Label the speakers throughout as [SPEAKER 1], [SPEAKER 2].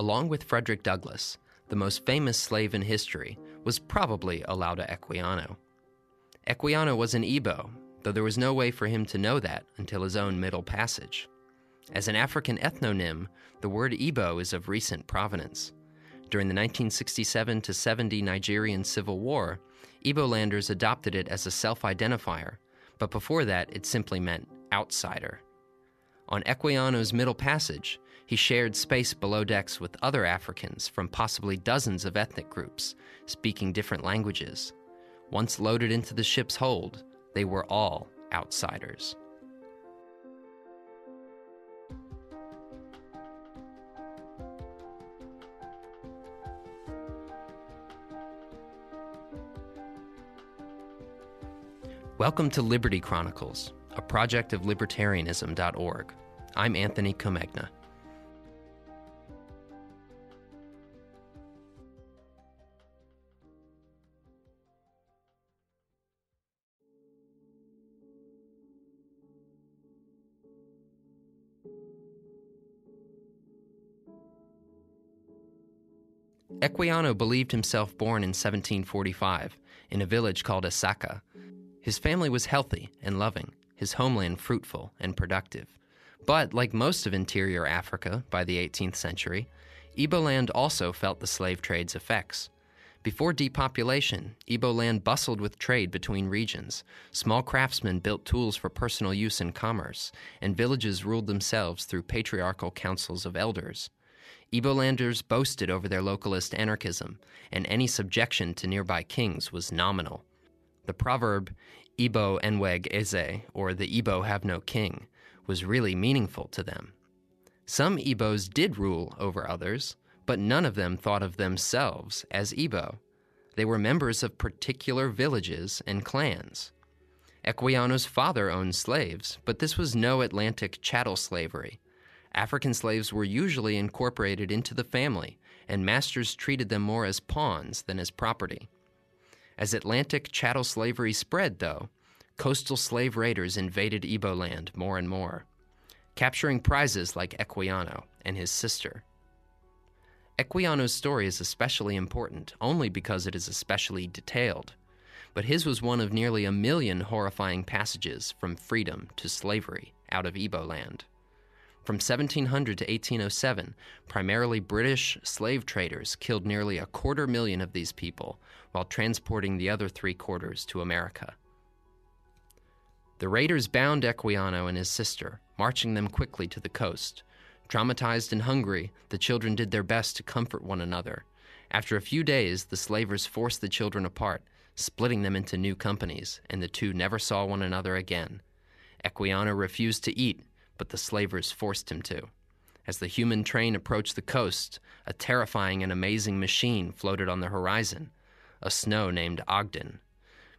[SPEAKER 1] Along with Frederick Douglass, the most famous slave in history was probably Olaudah Equiano. Equiano was an Igbo, though there was no way for him to know that until his own Middle Passage. As an African ethnonym, the word Igbo is of recent provenance. During the 1967 70 Nigerian Civil War, Igbolanders adopted it as a self identifier, but before that it simply meant outsider. On Equiano's Middle Passage, he shared space below decks with other Africans from possibly dozens of ethnic groups, speaking different languages. Once loaded into the ship's hold, they were all outsiders. Welcome to Liberty Chronicles, a project of libertarianism.org. I'm Anthony Comegna. Equiano believed himself born in 1745 in a village called Essaka. His family was healthy and loving, his homeland fruitful and productive. But, like most of interior Africa by the 18th century, Igbo land also felt the slave trade's effects. Before depopulation, Igbo land bustled with trade between regions. Small craftsmen built tools for personal use and commerce, and villages ruled themselves through patriarchal councils of elders. Igbolanders boasted over their localist anarchism, and any subjection to nearby kings was nominal. The proverb, Igbo enweg eze, or the Igbo have no king, was really meaningful to them. Some Igbos did rule over others, but none of them thought of themselves as Igbo. They were members of particular villages and clans. Equiano's father owned slaves, but this was no Atlantic chattel slavery. African slaves were usually incorporated into the family, and masters treated them more as pawns than as property. As Atlantic chattel slavery spread, though, coastal slave raiders invaded Igbo land more and more, capturing prizes like Equiano and his sister. Equiano's story is especially important only because it is especially detailed, but his was one of nearly a million horrifying passages from freedom to slavery out of Igbo land. From 1700 to 1807, primarily British slave traders killed nearly a quarter million of these people while transporting the other three quarters to America. The raiders bound Equiano and his sister, marching them quickly to the coast. Traumatized and hungry, the children did their best to comfort one another. After a few days, the slavers forced the children apart, splitting them into new companies, and the two never saw one another again. Equiano refused to eat but the slavers forced him to. As the human train approached the coast, a terrifying and amazing machine floated on the horizon, a snow named Ogden.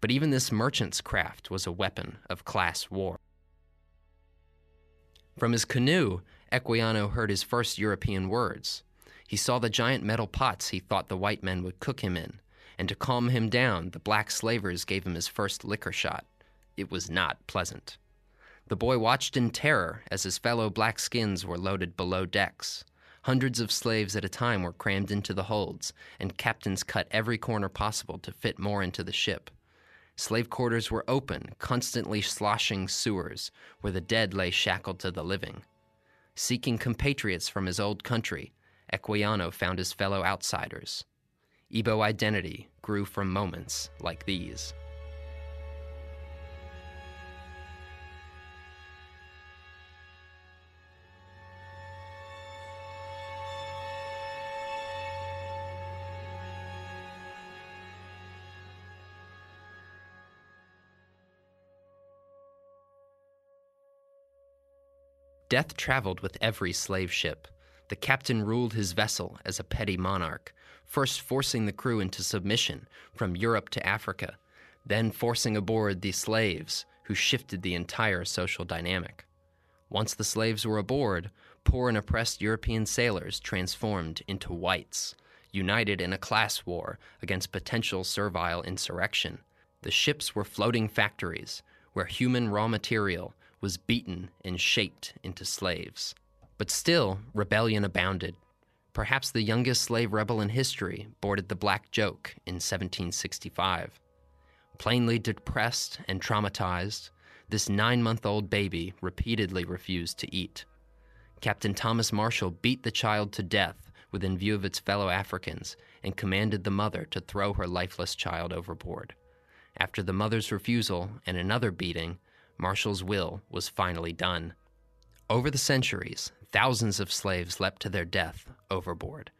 [SPEAKER 1] But even this merchant's craft was a weapon of class war. From his canoe, Equiano heard his first European words. He saw the giant metal pots he thought the white men would cook him in, and to calm him down, the black slavers gave him his first liquor shot. It was not pleasant. The boy watched in terror as his fellow black skins were loaded below decks. Hundreds of slaves at a time were crammed into the holds, and captains cut every corner possible to fit more into the ship. Slave quarters were open, constantly sloshing sewers, where the dead lay shackled to the living. Seeking compatriots from his old country, Equiano found his fellow outsiders. Igbo identity grew from moments like these. Death traveled with every slave ship. The captain ruled his vessel as a petty monarch, first forcing the crew into submission from Europe to Africa, then forcing aboard the slaves, who shifted the entire social dynamic. Once the slaves were aboard, poor and oppressed European sailors transformed into whites, united in a class war against potential servile insurrection. The ships were floating factories where human raw material was beaten and shaped into slaves. But still, rebellion abounded. perhaps the youngest slave rebel in history, boarded the Black Joke in 1765. Plainly depressed and traumatized, this nine month old baby repeatedly refused to eat. Captain Thomas Marshall beat the child to death within view of its fellow Africans and commanded the mother to throw her lifeless child overboard. After the mother's refusal and another beating, Marshall's will was finally done. Over the centuries, thousands of slaves leapt to their death overboard,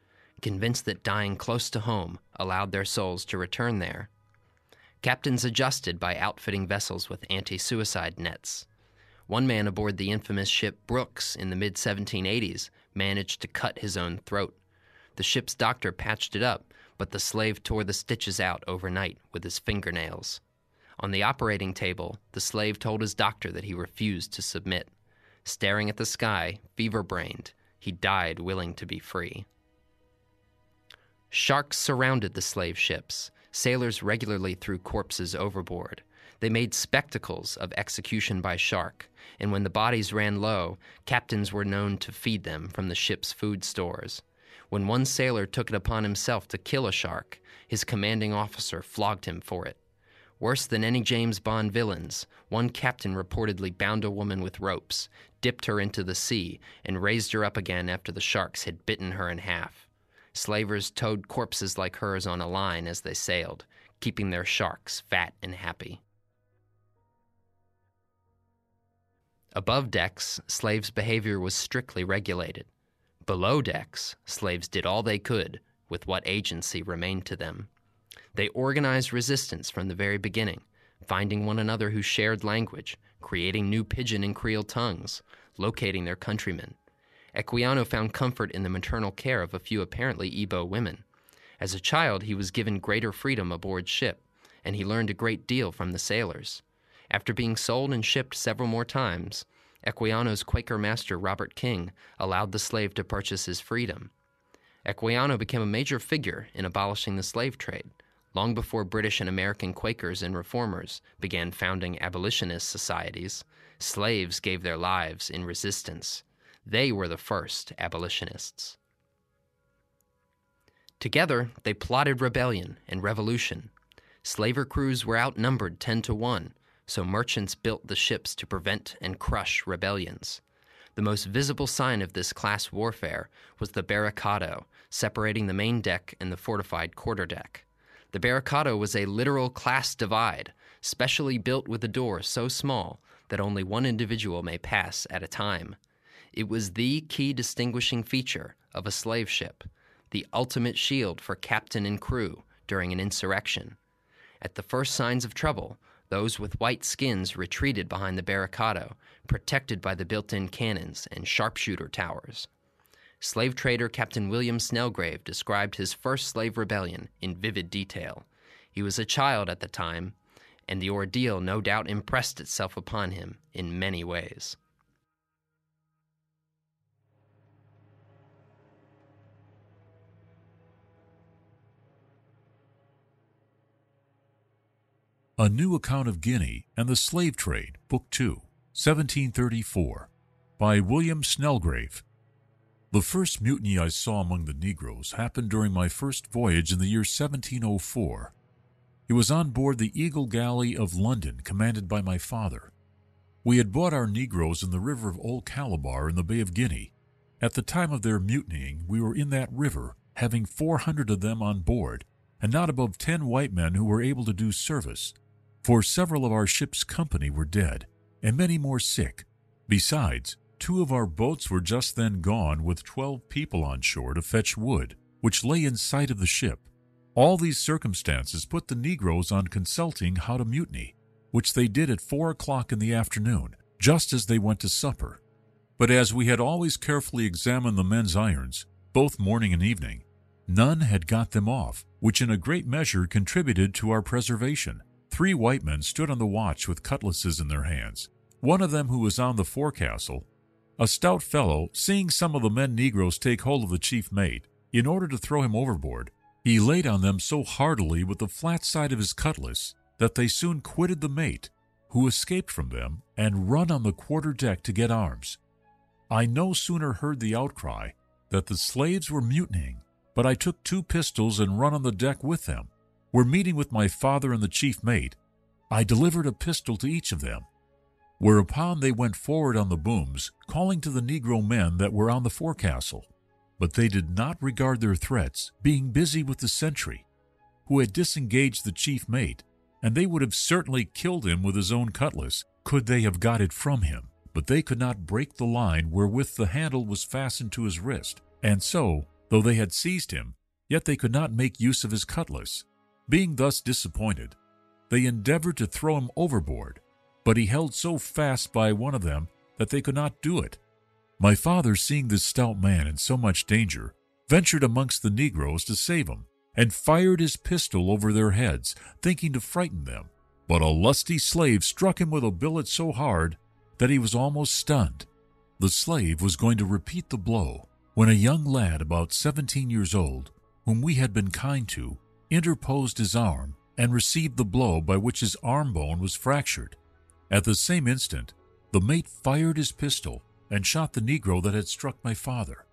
[SPEAKER 1] convinced that dying close to home allowed their souls to return there. Captains adjusted by outfitting vessels with anti suicide nets. One man aboard the infamous ship Brookes in the mid 1780s managed to cut his own throat. The ship's doctor patched it up, but the slave tore the stitches out overnight with his fingernails. On the operating table, the slave told his doctor that he refused to submit. Staring at the sky, fever brained, he died willing to be free. Sharks surrounded the slave ships. Sailors regularly threw corpses overboard. They made spectacles of execution by shark, and when the bodies ran low, captains were known to feed them from the ship's food stores. When one sailor took it upon himself to kill a shark, his commanding officer flogged him for it. Worse than any James Bond villains, one captain reportedly bound a woman with ropes, dipped her into the sea, and raised her up again after the sharks had bitten her in half. Slavers towed corpses like hers on a line as they sailed, keeping their sharks fat and happy. Above decks, slaves' behavior was strictly regulated. Below decks, slaves did all they could with what agency remained to them. They organized resistance from the very beginning, finding one another who shared language, creating new pidgin and creole tongues, locating their countrymen. Equiano found comfort in the maternal care of a few apparently Igbo women. As a child, he was given greater freedom aboard ship, and he learned a great deal from the sailors. After being sold and shipped several more times, Equiano's Quaker master Robert King allowed the slave to purchase his freedom. Equiano became a major figure in abolishing the slave trade, long before British and American Quakers and reformers began founding abolitionist societies. Slaves gave their lives in resistance. They were the first abolitionists. Together, they plotted rebellion and revolution. Slaver crews were outnumbered 10 to 1, so merchants built the ships to prevent and crush rebellions. The most visible sign of this class warfare was the barricado, separating the main deck and the fortified quarterdeck. The barricado was a literal class divide, specially built with a door so small that only one individual may pass at a time. It was the key distinguishing feature of a slave ship, the ultimate shield for captain and crew during an insurrection. At the first signs of trouble, those with white skins retreated behind the barricado, protected by the built in cannons and sharpshooter towers. Slave trader Captain William Snelgrave described his first slave rebellion in vivid detail. He was a child at the time, and the ordeal no doubt impressed itself upon him in many ways.
[SPEAKER 2] A New Account of Guinea and the Slave Trade, Book 2, 1734, by William Snelgrave. The first mutiny I saw among the Negroes happened during my first voyage in the year 1704. It was on board the Eagle Galley of London, commanded by my father. We had bought our Negroes in the river of Old Calabar in the Bay of Guinea. At the time of their mutinying, we were in that river, having 400 of them on board, and not above 10 white men who were able to do service for several of our ship's company were dead, and many more sick. Besides, two of our boats were just then gone with twelve people on shore to fetch wood, which lay in sight of the ship. All these circumstances put the Negroes on consulting how to mutiny, which they did at four o'clock in the afternoon, just as they went to supper. But as we had always carefully examined the men's irons, both morning and evening, none had got them off, which in a great measure contributed to our preservation. Three white men stood on the watch with cutlasses in their hands. One of them, who was on the forecastle, a stout fellow, seeing some of the men Negroes take hold of the chief mate, in order to throw him overboard, he laid on them so heartily with the flat side of his cutlass that they soon quitted the mate, who escaped from them and run on the quarter deck to get arms. I no sooner heard the outcry that the slaves were mutinying, but I took two pistols and run on the deck with them. Were meeting with my father and the chief mate. I delivered a pistol to each of them. Whereupon they went forward on the booms, calling to the negro men that were on the forecastle. But they did not regard their threats, being busy with the sentry, who had disengaged the chief mate, and they would have certainly killed him with his own cutlass, could they have got it from him. But they could not break the line wherewith the handle was fastened to his wrist, and so, though they had seized him, yet they could not make use of his cutlass. Being thus disappointed, they endeavored to throw him overboard, but he held so fast by one of them that they could not do it. My father, seeing this stout man in so much danger, ventured amongst the negroes to save him, and fired his pistol over their heads, thinking to frighten them. But a lusty slave struck him with a billet so hard that he was almost stunned. The slave was going to repeat the blow when a young lad about seventeen years old, whom we had been kind to, interposed his arm and received the blow by which his arm bone was fractured. At the same instant, the mate fired his pistol and shot the Negro that had struck my father.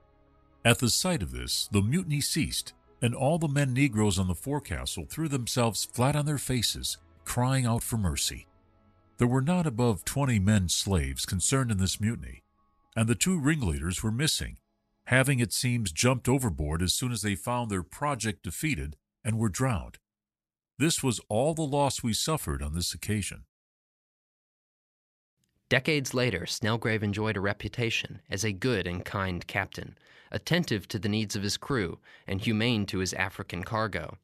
[SPEAKER 2] At the sight of this, the mutiny ceased, and all the men Negroes on the forecastle threw themselves flat on their faces, crying out for mercy. There were not above twenty men slaves concerned in this mutiny, and the two ringleaders were missing, having, it seems, jumped overboard as soon as they found their project defeated and were drowned. This was all the loss we suffered on this occasion.
[SPEAKER 1] Decades later, Snelgrave enjoyed a reputation as a good and kind captain, attentive to the needs of his crew and humane to his African cargo.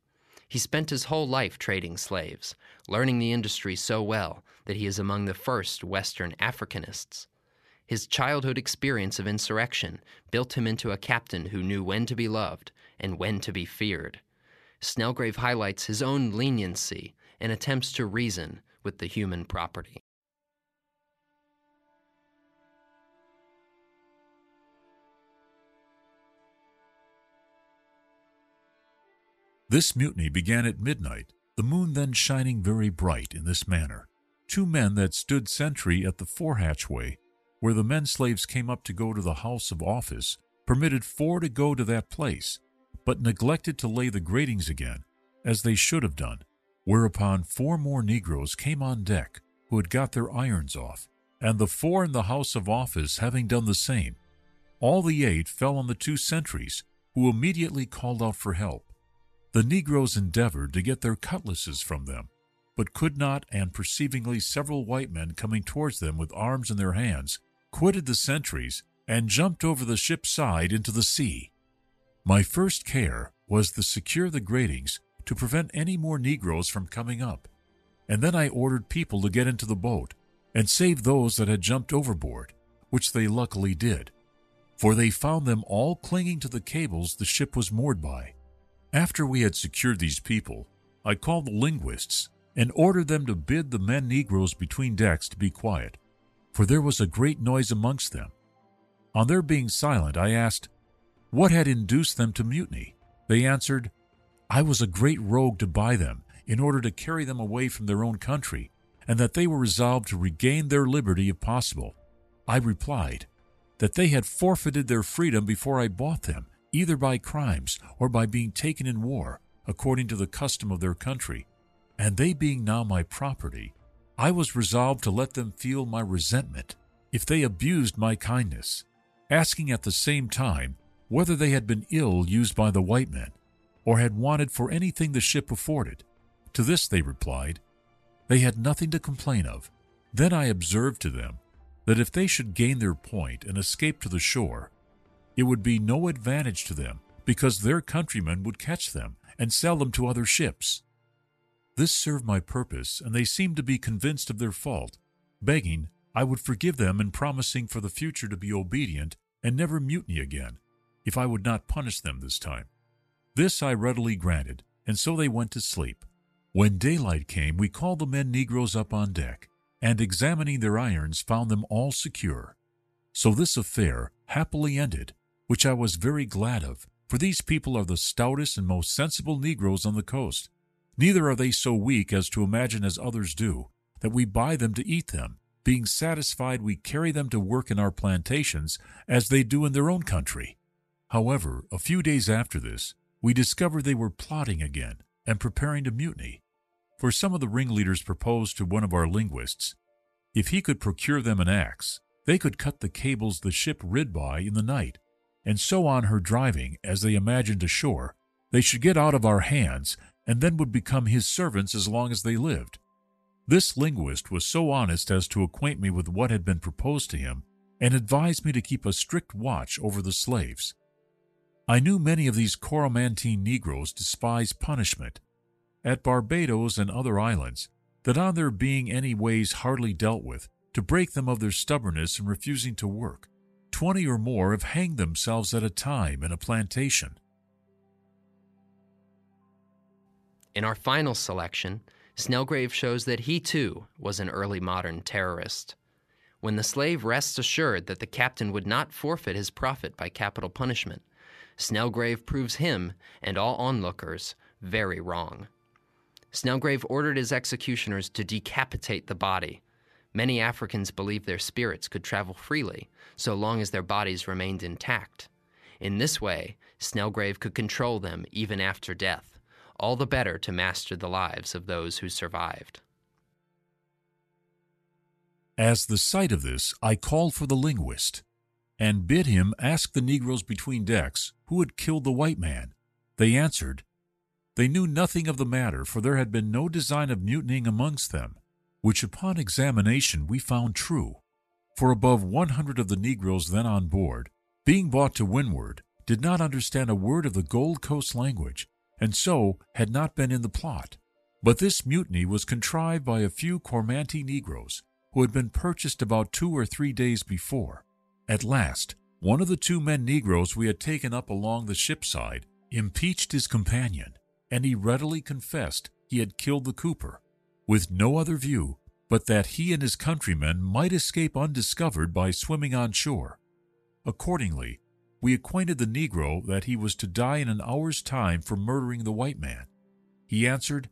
[SPEAKER 1] He spent his whole life trading slaves, learning the industry so well that he is among the first Western Africanists. His childhood experience of insurrection built him into a captain who knew when to be loved and when to be feared. Snelgrave highlights his own leniency and attempts to reason with the human property.
[SPEAKER 2] This mutiny began at midnight, the moon then shining very bright in this manner. Two men that stood sentry at the fore hatchway, where the men slaves came up to go to the house of office, permitted four to go to that place, but neglected to lay the gratings again, as they should have done, whereupon four more negroes came on deck who had got their irons off, and the four in the house of office having done the same. All the eight fell on the two sentries, who immediately called out for help. The negroes endeavored to get their cutlasses from them, but could not, and perceivingly several white men coming towards them with arms in their hands, quitted the sentries and jumped over the ship's side into the sea. My first care was to secure the gratings to prevent any more negroes from coming up, and then I ordered people to get into the boat and save those that had jumped overboard, which they luckily did, for they found them all clinging to the cables the ship was moored by. After we had secured these people, I called the linguists and ordered them to bid the men Negroes between decks to be quiet, for there was a great noise amongst them. On their being silent, I asked, What had induced them to mutiny? They answered, I was a great rogue to buy them, in order to carry them away from their own country, and that they were resolved to regain their liberty if possible. I replied, that they had forfeited their freedom before I bought them, either by crimes or by being taken in war, according to the custom of their country. And they being now my property, I was resolved to let them feel my resentment if they abused my kindness, asking at the same time whether they had been ill used by the white men, or had wanted for anything the ship afforded. To this they replied, they had nothing to complain of. Then I observed to them that if they should gain their point and escape to the shore, it would be no advantage to them, because their countrymen would catch them and sell them to other ships. This served my purpose, and they seemed to be convinced of their fault, begging I would forgive them and promising for the future to be obedient and never mutiny again, if I would not punish them this time. This I readily granted, and so they went to sleep. When daylight came, we called the men Negroes up on deck, and examining their irons, found them all secure. So this affair happily ended, which I was very glad of, for these people are the stoutest and most sensible Negroes on the coast. Neither are they so weak as to imagine as others do, that we buy them to eat them, being satisfied we carry them to work in our plantations as they do in their own country. However, a few days after this, we discovered they were plotting again and preparing to mutiny. For some of the ringleaders proposed to one of our linguists if he could procure them an axe, they could cut the cables the ship rid by in the night, and so on her driving, as they imagined ashore, they should get out of our hands and then would become his servants as long as they lived. This linguist was so honest as to acquaint me with what had been proposed to him and advised me to keep a strict watch over the slaves. I knew many of these Coromantine Negroes despise punishment. At Barbados and other islands, that on their being any ways hardly dealt with, to break them of their stubbornness in refusing to work, twenty or more have hanged themselves at a time in a plantation.
[SPEAKER 1] In our final selection, Snelgrave shows that he too was an early modern terrorist. When the slave rests assured that the captain would not forfeit his profit by capital punishment, Snelgrave proves him and all onlookers very wrong. Snelgrave ordered his executioners to decapitate the body. Many Africans believed their spirits could travel freely so long as their bodies remained intact. In this way, Snelgrave could control them even after death, all the better to master the lives of those who survived.
[SPEAKER 2] As the sight of this, I called for the linguist and bid him ask the Negroes between decks who had killed the white man. They answered, They knew nothing of the matter, for there had been no design of mutinying amongst them, which upon examination we found true. For above one hundred of the Negroes then on board, being brought to windward, did not understand a word of the Gold Coast language, and so had not been in the plot. But this mutiny was contrived by a few Coromantee Negroes, who had been purchased about two or three days before. At last, one of the two men Negroes we had taken up along the ship's side impeached his companion, and he readily confessed he had killed the cooper, with no other view but that he and his countrymen might escape undiscovered by swimming on shore. Accordingly, we acquainted the Negro that he was to die in an hour's time for murdering the white man. He answered,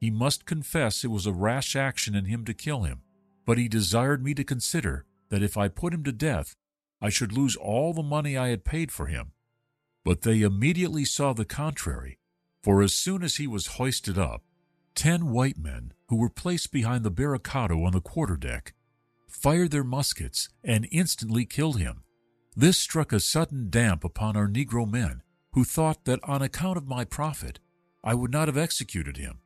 [SPEAKER 2] he must confess it was a rash action in him to kill him, but he desired me to consider that if I put him to death, I should lose all the money I had paid for him. But they immediately saw the contrary, for as soon as he was hoisted up, ten white men, who were placed behind the barricado on the quarterdeck, fired their muskets and instantly killed him. This struck a sudden damp upon our Negro men, who thought that on account of my profit, I would not have executed him.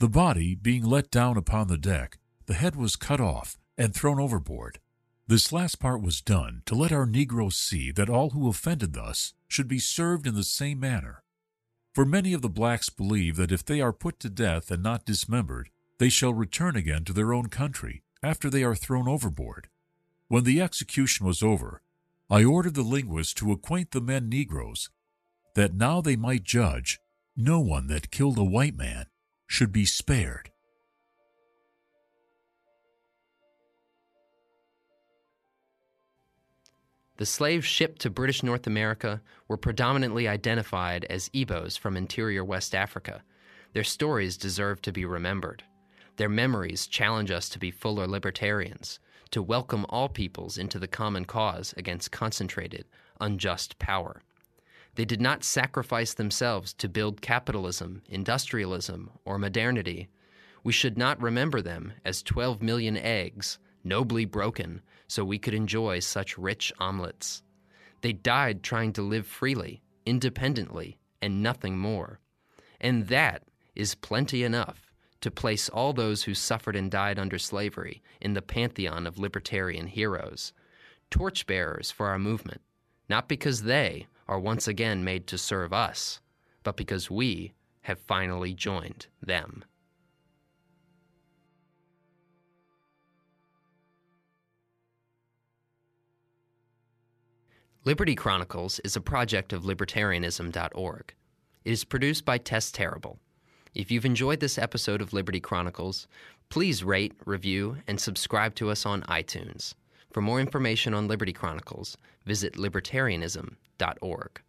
[SPEAKER 2] The body being let down upon the deck, the head was cut off and thrown overboard. This last part was done to let our Negroes see that all who offended thus should be served in the same manner. For many of the blacks believe that if they are put to death and not dismembered, they shall return again to their own country after they are thrown overboard. When the execution was over, I ordered the linguist to acquaint the men Negroes that now they might judge no one that killed a white man should be spared.
[SPEAKER 1] The slaves shipped to British North America were predominantly identified as Igbos from interior West Africa. Their stories deserve to be remembered. Their memories challenge us to be fuller libertarians, to welcome all peoples into the common cause against concentrated, unjust power. They did not sacrifice themselves to build capitalism, industrialism, or modernity. We should not remember them as 12 million eggs, nobly broken, so we could enjoy such rich omelets. They died trying to live freely, independently, and nothing more. And that is plenty enough to place all those who suffered and died under slavery in the pantheon of libertarian heroes, torchbearers for our movement, not because they are once again made to serve us, but because we have finally joined them. Liberty Chronicles is a project of libertarianism.org. It is produced by Tess Terrible. If you've enjoyed this episode of Liberty Chronicles, please rate, review, and subscribe to us on iTunes. For more information on Liberty Chronicles, visit libertarianism.org.